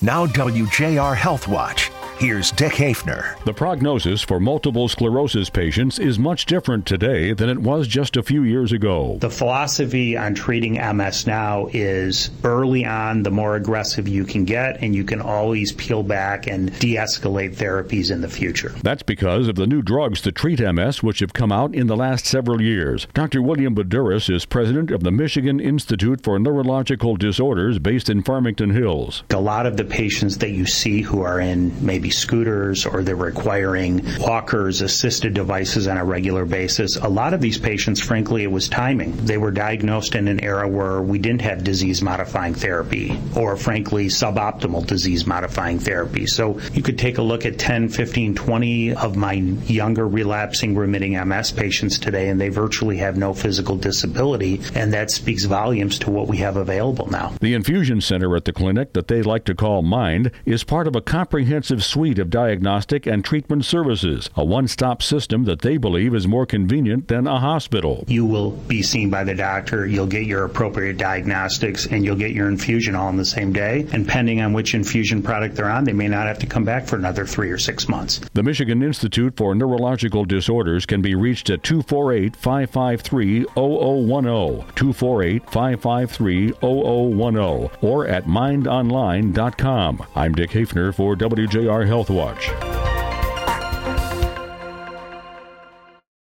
Now, WJR Health Watch. Here's Dick Hafner. The prognosis for multiple sclerosis patients is much different today than it was just a few years ago. The philosophy on treating MS now is early on, the more aggressive you can get, and you can always peel back and de escalate therapies in the future. That's because of the new drugs to treat MS, which have come out in the last several years. Dr. William Boudouris is president of the Michigan Institute for Neurological Disorders based in Farmington Hills. A lot of the patients that you see who are in maybe scooters or they're requiring walkers, assisted devices on a regular basis. A lot of these patients, frankly, it was timing. They were diagnosed in an era where we didn't have disease modifying therapy or, frankly, suboptimal disease modifying therapy. So you could take a look at 10, 15, 20 of my younger relapsing remitting MS patients today, and they virtually have no physical disability. And that speaks volumes to what we have available now. The infusion center at the clinic that they like to call Mind is part of a comprehensive suite of diagnostic and treatment services, a one stop system that they believe is more convenient than a hospital. You will be seen by the doctor, you'll get your appropriate diagnostics, and you'll get your infusion all in the same day. And depending on which infusion product they're on, they may not have to come back for another three or six months. The Michigan Institute for Neurological Disorders can be reached at 248 553 0010, 248 553 0010, or at mindonline.com. I'm Dick Hafner for WJR Health Watch.